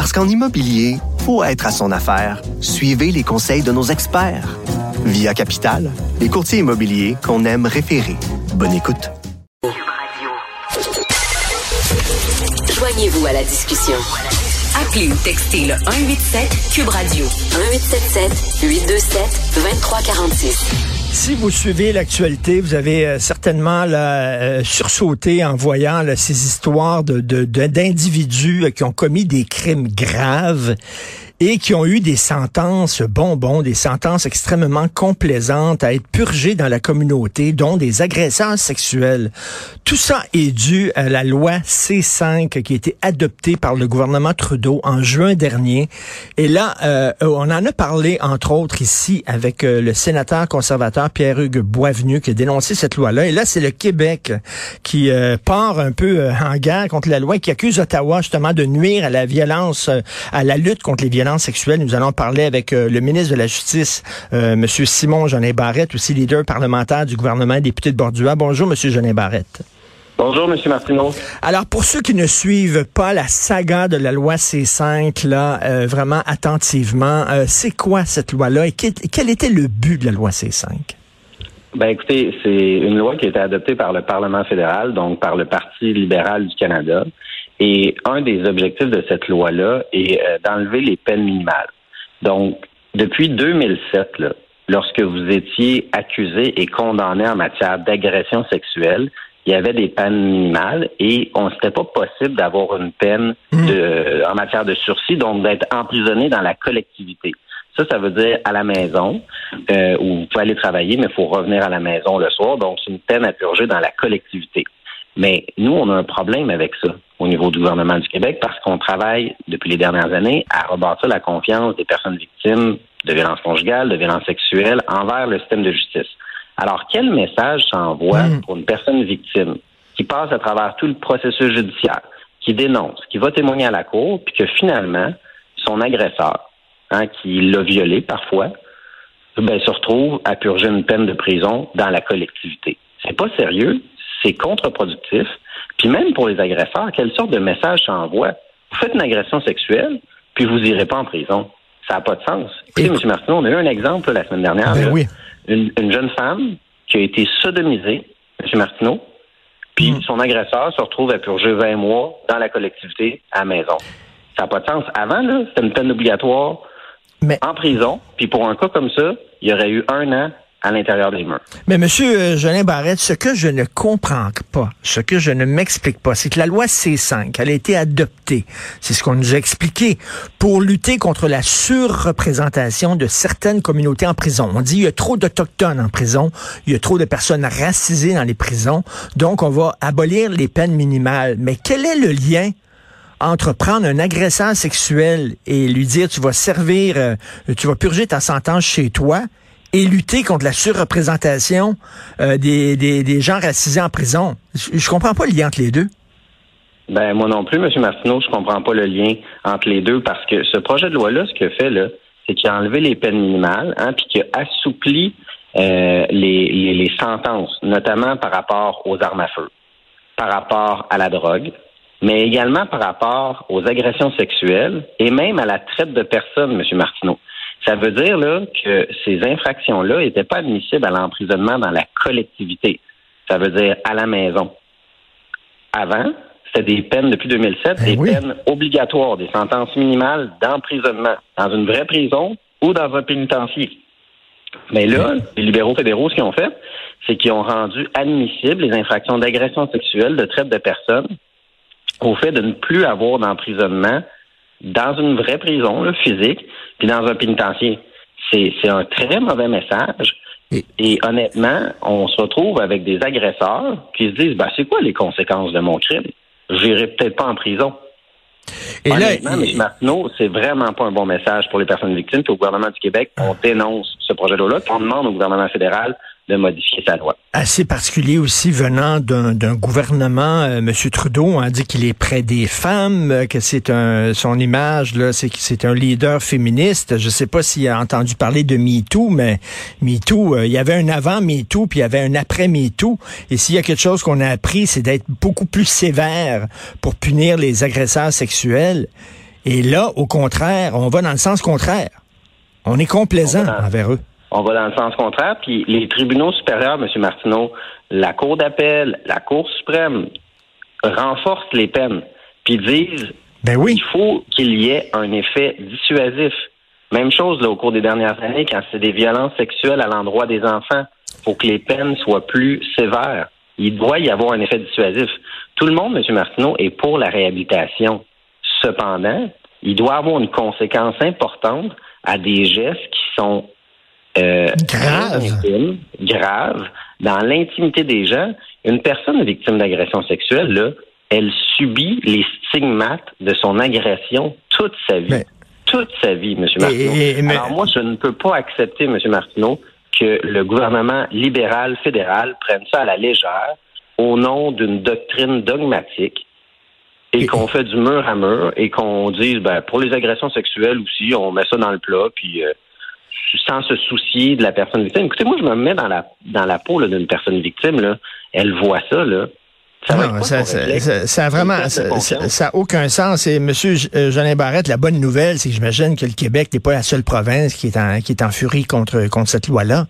Parce qu'en immobilier, faut être à son affaire. Suivez les conseils de nos experts. Via Capital, les courtiers immobiliers qu'on aime référer. Bonne écoute. Joignez-vous à la discussion. Appelez ou textez le 187 Cube Radio 1877 827 2346. Si vous suivez l'actualité, vous avez euh, certainement là, euh, sursauté en voyant ces histoires de, d'individus qui ont commis des crimes graves et qui ont eu des sentences bonbons, des sentences extrêmement complaisantes à être purgées dans la communauté, dont des agresseurs sexuels. Tout ça est dû à la loi C5 qui a été adoptée par le gouvernement Trudeau en juin dernier. Et là, euh, on en a parlé, entre autres, ici avec euh, le sénateur conservateur Pierre-Hugues Boisvenu qui a dénoncé cette loi-là. Et là, c'est le Québec qui euh, part un peu en guerre contre la loi, qui accuse Ottawa justement de nuire à la violence, à la lutte contre les violences sexuelle. Nous allons parler avec euh, le ministre de la Justice, euh, M. Simon Jeanin Barrette, aussi leader parlementaire du gouvernement député de Bordua. Bonjour, M. Jeanin Barrette. Bonjour, M. Martineau. Alors, pour ceux qui ne suivent pas la saga de la loi C5, là, euh, vraiment attentivement, c'est quoi cette loi-là et quel, était le but de la loi C5? Ben écoutez, c'est une loi qui a été adoptée par le Parlement fédéral, donc par le Parti libéral du Canada, et un des objectifs de cette loi-là est euh, d'enlever les peines minimales. Donc, depuis 2007, là, lorsque vous étiez accusé et condamné en matière d'agression sexuelle, il y avait des peines minimales et on n'était pas possible d'avoir une peine mmh. de, en matière de sursis, donc d'être emprisonné dans la collectivité. Ça, ça veut dire à la maison, euh, où vous pouvez aller travailler, mais il faut revenir à la maison le soir. Donc, c'est une peine à purger dans la collectivité. Mais nous, on a un problème avec ça au niveau du gouvernement du Québec parce qu'on travaille depuis les dernières années à rebâtir la confiance des personnes victimes de violences conjugales, de violences sexuelles envers le système de justice. Alors, quel message s'envoie hmm. pour une personne victime qui passe à travers tout le processus judiciaire, qui dénonce, qui va témoigner à la cour, puis que finalement, son agresseur, hein, qui l'a violé parfois, ben, se retrouve à purger une peine de prison dans la collectivité? C'est pas sérieux, c'est contre-productif. Puis même pour les agresseurs, quelle sorte de message ça envoie? Vous faites une agression sexuelle, puis vous irez pas en prison. Ça n'a pas de sens. Écoutez, M. Martineau, on a eu un exemple la semaine dernière. Ben oui. une, jeune femme qui a été sodomisée, M. Martineau, puis hmm. son agresseur se retrouve à purger 20 mois dans la collectivité à la maison. Ça n'a pas de sens. Avant, là, c'était une peine obligatoire en prison, puis pour un cas comme ça, il y aurait eu un an à l'intérieur des murs. Mais Monsieur euh, Jolin Barrette, ce que je ne comprends pas, ce que je ne m'explique pas, c'est que la loi C5, elle a été adoptée, c'est ce qu'on nous a expliqué, pour lutter contre la surreprésentation de certaines communautés en prison. On dit il y a trop d'Autochtones en prison, il y a trop de personnes racisées dans les prisons, donc on va abolir les peines minimales. Mais quel est le lien entre prendre un agresseur sexuel et lui dire tu vas servir, euh, tu vas purger ta sentence chez toi et lutter contre la surreprésentation euh, des, des, gens racisés en prison. Je, je comprends pas le lien entre les deux. Ben moi non plus, M. Martineau, je comprends pas le lien entre les deux parce que ce projet de loi-là, ce qu'il fait là, c'est qu'il a enlevé les peines minimales, hein, puis qu'il a assoupli euh, les, les, les, sentences, notamment par rapport aux armes à feu, par rapport à la drogue, mais également par rapport aux agressions sexuelles et même à la traite de personnes, M. Martineau. Ça veut dire là, que ces infractions-là n'étaient pas admissibles à l'emprisonnement dans la collectivité. Ça veut dire à la maison. Avant, c'était des peines depuis 2007, ben des peines obligatoires, des sentences minimales d'emprisonnement dans une vraie prison ou dans un pénitencier. Mais là, les libéraux fédéraux, ce qu'ils ont fait, c'est qu'ils ont rendu admissibles les infractions d'agression sexuelle, de traite de personnes, au fait de ne plus avoir d'emprisonnement dans une vraie prison physique, puis dans un pénitencier. C'est un très mauvais message. Et, honnêtement, on se retrouve avec des agresseurs qui se disent ben, c'est quoi les conséquences de mon crime? J'irai peut-être pas en prison. Et Honnêtement, là, M. Martineau, c'est vraiment pas un bon message pour les personnes victimes. Puis au gouvernement du Québec, on dénonce ce projet de loi, on demande au gouvernement fédéral de modifier sa loi. Assez particulier aussi venant d'un gouvernement, euh, M. Trudeau a dit qu'il est près des femmes, euh, que c'est un son image là, c'est que c'est un leader féministe. Je sais pas s'il a entendu parler de MeToo, mais MeToo, euh, il y avait un avant MeToo, puis il y avait un après MeToo. Et s'il y a quelque chose qu'on a appris, c'est d'être beaucoup plus sévère pour punir les agresseurs sexuels. Et là, au contraire, on va dans le sens contraire. On est complaisant envers eux. On va dans le sens contraire. Puis les tribunaux supérieurs, M. Martineau, la Cour d'appel, la Cour suprême renforcent les peines. Puis disent ben oui. il faut qu'il y ait un effet dissuasif. Même chose là, au cours des dernières années, quand c'est des violences sexuelles à l'endroit des enfants, il faut que les peines soient plus sévères. Il doit y avoir un effet dissuasif. Tout le monde, M. Martineau, est pour la réhabilitation. Cependant, il doit avoir une conséquence importante à des gestes qui sont euh, grave. grave. Dans l'intimité des gens, une personne victime d'agression sexuelle, là, elle subit les stigmates de son agression toute sa vie. Toute sa vie, M. Martineau. Alors moi, je ne peux pas accepter, M. Martineau, que le gouvernement libéral fédéral prenne ça à la légère au nom d'une doctrine dogmatique et qu'on fait du mur à mur et qu'on dise, ben, pour les agressions sexuelles aussi, on met ça dans le plat, puis euh, sans se soucier de la personne victime. Écoutez, moi, je me mets dans la dans la peau d'une personne victime. Là. Elle voit ça. Là. Ça, non, ça, ça, ça, a vraiment, ça, a aucun sens. Et Monsieur euh, Jeanin Barrette, la bonne nouvelle, c'est que j'imagine que le Québec n'est pas la seule province qui est en, qui est en furie contre, contre cette loi-là.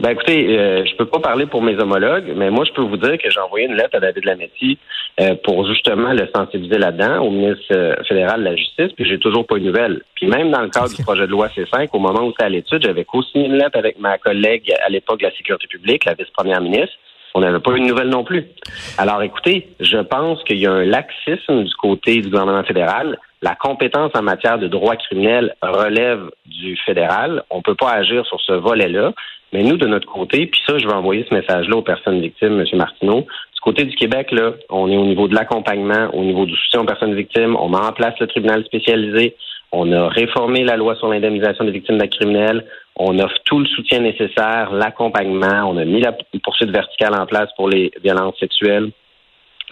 Ben écoutez, euh, je peux pas parler pour mes homologues, mais moi je peux vous dire que j'ai envoyé une lettre à David Lametti euh, pour justement le sensibiliser là-dedans au ministre euh, fédéral de la Justice, puis j'ai toujours pas eu de nouvelles. Puis même dans le cadre du projet de loi C5, au moment où c'était à l'étude, j'avais co-signé une lettre avec ma collègue à l'époque de la sécurité publique, la vice-première ministre. On n'avait pas eu de nouvelles non plus. Alors écoutez, je pense qu'il y a un laxisme du côté du gouvernement fédéral. La compétence en matière de droit criminel relève du fédéral. On ne peut pas agir sur ce volet-là. Mais nous, de notre côté, puis ça, je vais envoyer ce message-là aux personnes victimes, M. Martineau. Du côté du Québec, là, on est au niveau de l'accompagnement, au niveau du soutien aux personnes victimes. On met en place le tribunal spécialisé. On a réformé la loi sur l'indemnisation des victimes d'actes criminels. On offre tout le soutien nécessaire, l'accompagnement. On a mis la poursuite verticale en place pour les violences sexuelles.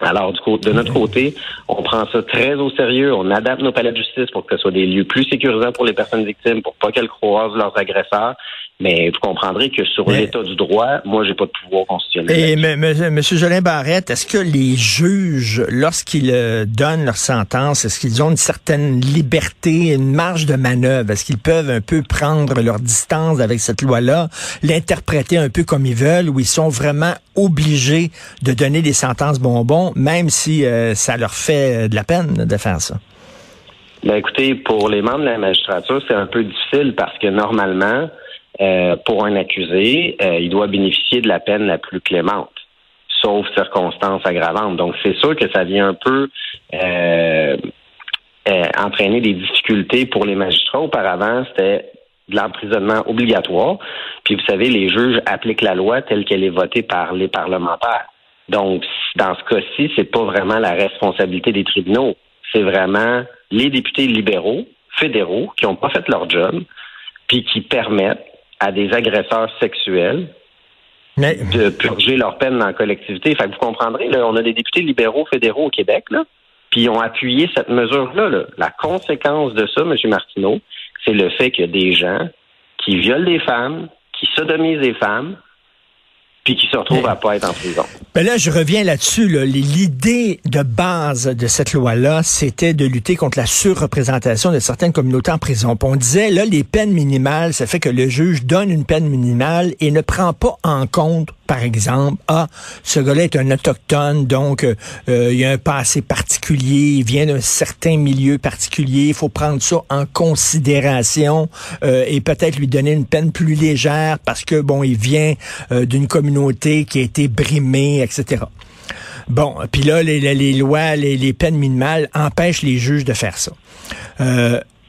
Alors, du coup, de notre côté, on prend ça très au sérieux. On adapte nos palais de justice pour que ce soit des lieux plus sécurisants pour les personnes victimes, pour pas qu'elles croisent leurs agresseurs. Mais vous comprendrez que sur l'état du droit, moi, j'ai pas de pouvoir constitutionnel. Et M. Jolin Barrette, est-ce que les juges, lorsqu'ils euh, donnent leur sentence, est-ce qu'ils ont une certaine liberté, une marge de manœuvre? Est-ce qu'ils peuvent un peu prendre leur distance avec cette loi-là, l'interpréter un peu comme ils veulent, ou ils sont vraiment obligés de donner des sentences bonbons, même si euh, ça leur fait de la peine de faire ça? Ben écoutez, pour les membres de la magistrature, c'est un peu difficile parce que normalement, euh, pour un accusé, euh, il doit bénéficier de la peine la plus clémente, sauf circonstances aggravantes. Donc, c'est sûr que ça vient un peu euh, entraîner des difficultés pour les magistrats. Auparavant, c'était de l'emprisonnement obligatoire. Puis, vous savez, les juges appliquent la loi telle qu'elle est votée par les parlementaires. Donc, dans ce cas-ci, c'est pas vraiment la responsabilité des tribunaux. C'est vraiment les députés libéraux, fédéraux, qui n'ont pas fait leur job, puis qui permettent à des agresseurs sexuels de purger leur peine dans la collectivité. Fait que vous comprendrez, là, on a des députés libéraux fédéraux au Québec, là, puis ils ont appuyé cette mesure-là. La conséquence de ça, M. Martineau, c'est le fait qu'il y a des gens qui violent des femmes, qui sodomisent des femmes, puis qui se retrouvent à pas être en prison. Ben là, je reviens là-dessus. L'idée de base de cette loi-là, c'était de lutter contre la surreprésentation de certaines communautés en prison. on disait, là, les peines minimales, ça fait que le juge donne une peine minimale et ne prend pas en compte par exemple, ah, ce gars-là est un autochtone, donc euh, euh, il y a un passé particulier, il vient d'un certain milieu particulier, il faut prendre ça en considération euh, et peut-être lui donner une peine plus légère parce que, bon, il vient d'une communauté qui a été brimée, etc. Bon, puis là, les, lois, les, peines minimales empêchent les juges de faire ça.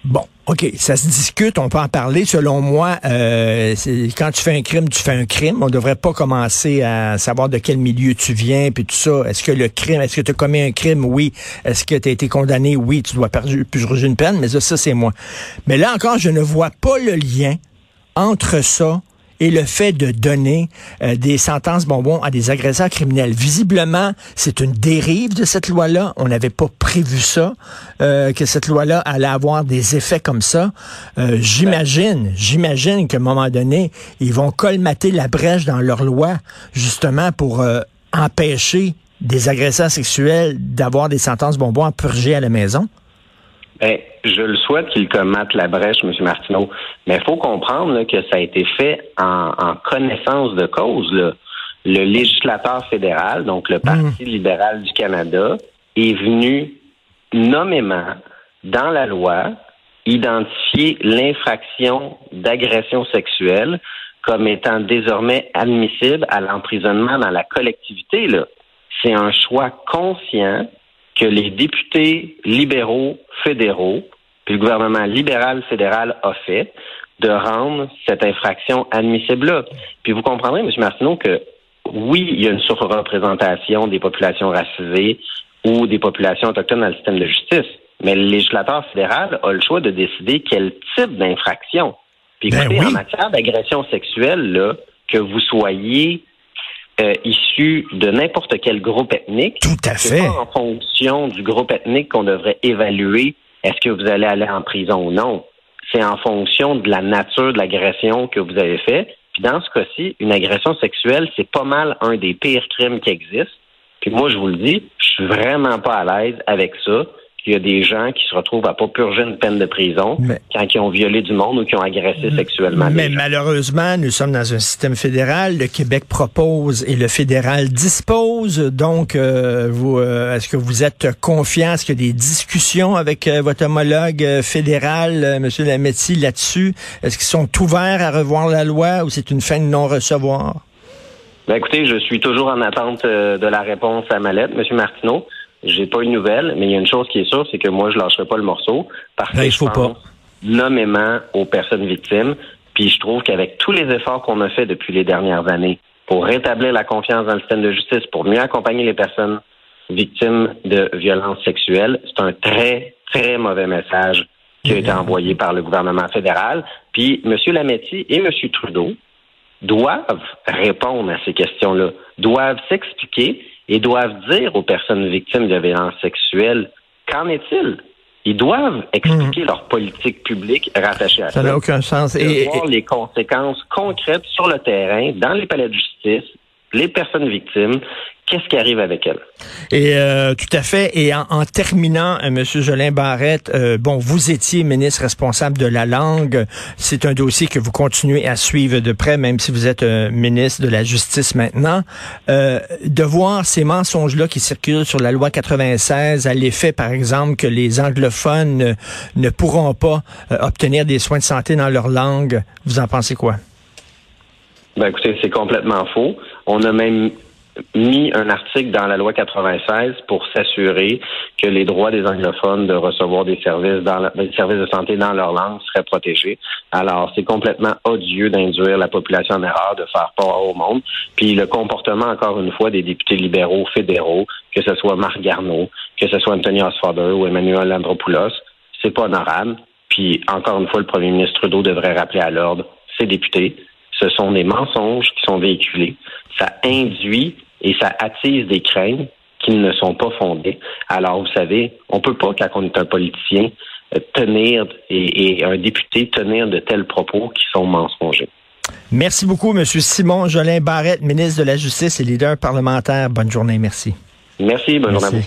Bon, OK, ça se discute, on peut en parler. Selon moi, euh, quand tu fais un crime, tu fais un crime. On devrait pas commencer à savoir de quel milieu tu viens, puis tout ça. Est-ce que le crime, est-ce que tu as commis un crime? Oui. Est-ce que tu as été condamné? Oui, tu dois purger une peine, mais ça, ça c'est moi. Mais là encore, je ne vois pas le lien entre ça et le fait de donner euh, des sentences bonbons à des agresseurs criminels. Visiblement, c'est une dérive de cette loi-là. On n'avait pas prévu ça, euh, que cette loi-là allait avoir des effets comme ça. Euh, j'imagine, j'imagine qu'à un moment donné, ils vont colmater la brèche dans leur loi, justement pour empêcher des agresseurs sexuels d'avoir des sentences bonbons à purger à la maison. Ben, je le souhaite qu'il commette la brèche, M. Martineau. Mais il faut comprendre que ça a été fait en, connaissance de cause. Le législateur fédéral, donc le Parti hmm. libéral du Canada, est venu nommément dans la loi identifier l'infraction d'agression sexuelle comme étant désormais admissible à l'emprisonnement dans la collectivité. C'est un choix conscient que les députés libéraux fédéraux, puis le gouvernement libéral fédéral a fait, de rendre cette infraction admissible-là. Puis vous comprendrez, M. Martineau, que oui, il y a une surreprésentation des populations racisées ou des populations autochtones dans le système de justice, mais le législateur fédéral a le choix de décider quel type d'infraction. Puis ben écoutez, en matière d'agression sexuelle, là, que vous soyez euh, issus de n'importe quel groupe ethnique. Tout à fait. Pas en fonction du groupe ethnique qu'on devrait évaluer est-ce que vous allez aller en prison ou non. C'est en fonction de la nature de l'agression que vous avez fait. Puis dans ce cas-ci, une agression sexuelle, c'est pas mal un des pires crimes qui existent. Puis moi, je vous le dis, je suis vraiment pas à l'aise avec ça qu'il y a des gens qui se retrouvent à pas purger une peine de prison quand ils ont violé du monde ou qui ont agressé sexuellement. Mais malheureusement, nous sommes dans un système fédéral. Le Québec propose et le fédéral dispose. Donc, euh, vous, euh, est-ce que vous êtes confiant? Est-ce qu'il y a des discussions avec euh, votre homologue fédéral, M. Lametti, là-dessus? Est-ce qu'ils sont ouverts à revoir la loi ou c'est une fin de non-recevoir? Ben, écoutez, je suis toujours en attente de la réponse à ma lettre, M. Martineau. J'ai pas eu de nouvelles, mais il y a une chose qui est sûre, c'est que moi, je lâcherai pas le morceau parce que je pense nommément aux personnes victimes. Puis je trouve qu'avec tous les efforts qu'on a fait depuis les dernières années pour rétablir la confiance dans le système de justice, pour mieux accompagner les personnes victimes de violences sexuelles, c'est un très, très mauvais message qui a été envoyé par le gouvernement fédéral. Puis M. Lametti et M. Trudeau doivent répondre à ces questions-là, doivent s'expliquer et doivent dire aux personnes victimes de violences sexuelles qu'en est-il? Ils doivent expliquer mhm. leur politique publique rattachée à ça. Ça n'a aucun sens. Et, voir les conséquences concrètes sur le terrain, dans les palais de justice, les personnes victimes, qu'est-ce qui arrive avec elle. Et euh, tout à fait. Et en, terminant, euh, Monsieur Jolin Barrette, euh, bon, vous étiez ministre responsable de la langue. C'est un dossier que vous continuez à suivre de près, même si vous êtes ministre de la Justice maintenant. de voir ces mensonges-là qui circulent sur la loi 96 à l'effet, par exemple, que les anglophones ne pourront pas obtenir des soins de santé dans leur langue. Vous en pensez quoi? Ben écoutez, c'est complètement faux. On a même mis un article dans la loi 96 pour s'assurer que les droits des anglophones de recevoir des services dans des services de santé dans leur langue seraient protégés. Alors, c'est complètement odieux d'induire la population en erreur, de faire peur au monde. Puis le comportement, encore une fois, des députés libéraux fédéraux, que ce soit Marc Garneau, que ce soit Anthony Osfader ou Emmanuel Andropoulos, c'est pas honorable. Puis encore une fois, le premier ministre Trudeau devrait rappeler à l'ordre ses députés. Ce sont des mensonges qui sont véhiculés. Ça induit et ça attise des craintes qui ne sont pas fondées. Alors, vous savez, on peut pas, quand on est un politicien, euh, tenir et, un député tenir de tels propos qui sont mensongers. Merci beaucoup, M. Simon Jolin Barrette, ministre de la Justice et leader parlementaire. Bonne journée, merci. Merci, bonne journée